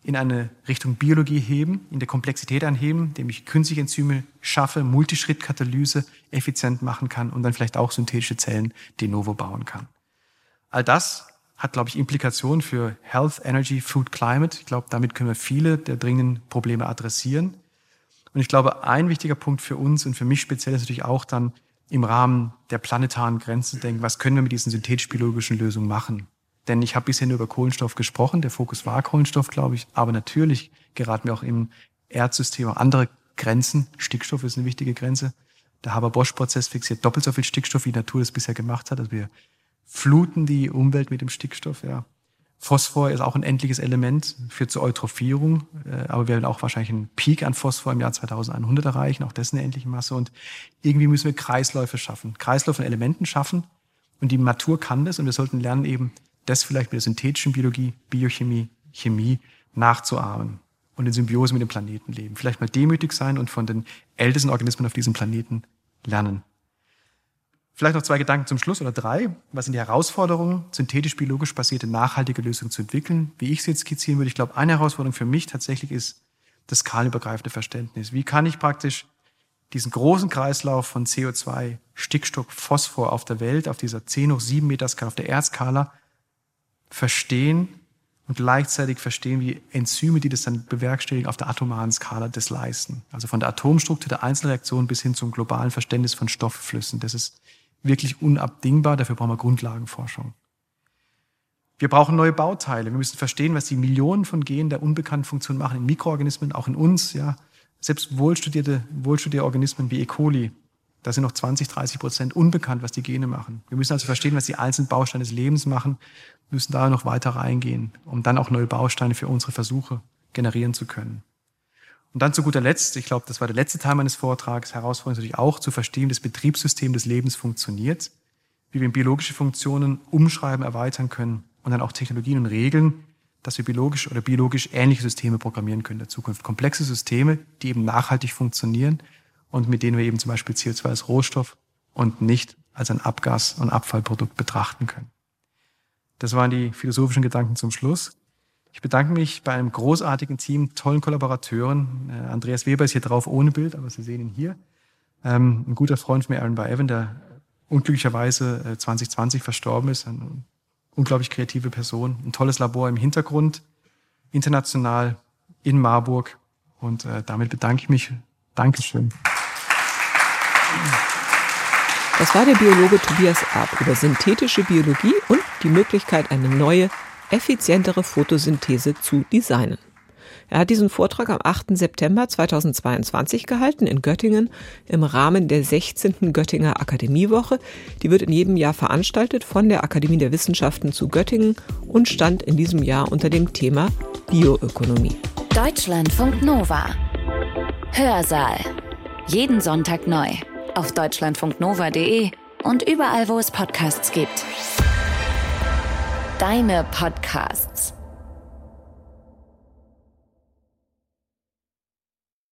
[SPEAKER 3] in eine Richtung Biologie heben, in der Komplexität anheben, indem ich künstliche Enzyme schaffe, Multischrittkatalyse effizient machen kann und dann vielleicht auch synthetische Zellen de novo bauen kann. All das hat, glaube ich, Implikationen für Health, Energy, Food, Climate. Ich glaube, damit können wir viele der dringenden Probleme adressieren. Und ich glaube, ein wichtiger Punkt für uns und für mich speziell ist natürlich auch dann im Rahmen der planetaren Grenzen denken, was können wir mit diesen synthetisch-biologischen Lösungen machen? Denn ich habe bisher nur über Kohlenstoff gesprochen, der Fokus war Kohlenstoff, glaube ich, aber natürlich geraten wir auch im Erdsystem auch andere Grenzen. Stickstoff ist eine wichtige Grenze. Der Haber-Bosch-Prozess fixiert doppelt so viel Stickstoff, wie die Natur das bisher gemacht hat. Also wir fluten die Umwelt mit dem Stickstoff. Ja. Phosphor ist auch ein endliches Element, führt zur Eutrophierung, äh, aber wir werden auch wahrscheinlich einen Peak an Phosphor im Jahr 2100 erreichen, auch das eine endliche Masse. Und irgendwie müssen wir Kreisläufe schaffen, Kreisläufe von Elementen schaffen. Und die Natur kann das und wir sollten lernen, eben das vielleicht mit der synthetischen Biologie, Biochemie, Chemie nachzuahmen und in Symbiose mit dem Planeten leben. Vielleicht mal demütig sein und von den ältesten Organismen auf diesem Planeten lernen. Vielleicht noch zwei Gedanken zum Schluss oder drei. Was sind die Herausforderungen, synthetisch-biologisch basierte nachhaltige Lösungen zu entwickeln? Wie ich es jetzt skizzieren würde, ich glaube, eine Herausforderung für mich tatsächlich ist das skalenübergreifende Verständnis. Wie kann ich praktisch diesen großen Kreislauf von CO2, Stickstoff, Phosphor auf der Welt, auf dieser 10 hoch 7 Meter Skala, auf der Erdskala, verstehen und gleichzeitig verstehen, wie Enzyme, die das dann bewerkstelligen, auf der atomaren Skala das leisten. Also von der Atomstruktur der Einzelreaktion bis hin zum globalen Verständnis von Stoffflüssen. Das ist wirklich unabdingbar. Dafür brauchen wir Grundlagenforschung. Wir brauchen neue Bauteile. Wir müssen verstehen, was die Millionen von Genen der unbekannten Funktion machen in Mikroorganismen, auch in uns. Ja, selbst wohlstudierte, wohlstudierte Organismen wie E. coli, da sind noch 20, 30 Prozent unbekannt, was die Gene machen. Wir müssen also verstehen, was die einzelnen Bausteine des Lebens machen, wir müssen da noch weiter reingehen, um dann auch neue Bausteine für unsere Versuche generieren zu können. Und dann zu guter Letzt, ich glaube, das war der letzte Teil meines Vortrags, Herausforderung ist natürlich auch zu verstehen, wie das Betriebssystem des Lebens funktioniert, wie wir biologische Funktionen umschreiben, erweitern können und dann auch Technologien und Regeln, dass wir biologisch oder biologisch ähnliche Systeme programmieren können in der Zukunft. Komplexe Systeme, die eben nachhaltig funktionieren und mit denen wir eben zum Beispiel CO2 als Rohstoff und nicht als ein Abgas- und Abfallprodukt betrachten können. Das waren die philosophischen Gedanken zum Schluss. Ich bedanke mich bei einem großartigen Team, tollen Kollaborateuren. Äh, Andreas Weber ist hier drauf ohne Bild, aber Sie sehen ihn hier. Ähm, ein guter Freund von mir, Aaron Evan, der unglücklicherweise äh, 2020 verstorben ist. Eine unglaublich kreative Person. Ein tolles Labor im Hintergrund, international in Marburg. Und äh, damit bedanke ich mich. Dankeschön.
[SPEAKER 2] Das war der Biologe Tobias Erb über synthetische Biologie und die Möglichkeit, eine neue effizientere Photosynthese zu designen. Er hat diesen Vortrag am 8. September 2022 gehalten in Göttingen im Rahmen der 16. Göttinger Akademiewoche. Die wird in jedem Jahr veranstaltet von der Akademie der Wissenschaften zu Göttingen und stand in diesem Jahr unter dem Thema Bioökonomie.
[SPEAKER 1] Deutschlandfunk Nova. Hörsaal. Jeden Sonntag neu auf deutschlandfunknova.de und überall, wo es Podcasts gibt. Deine Podcasts.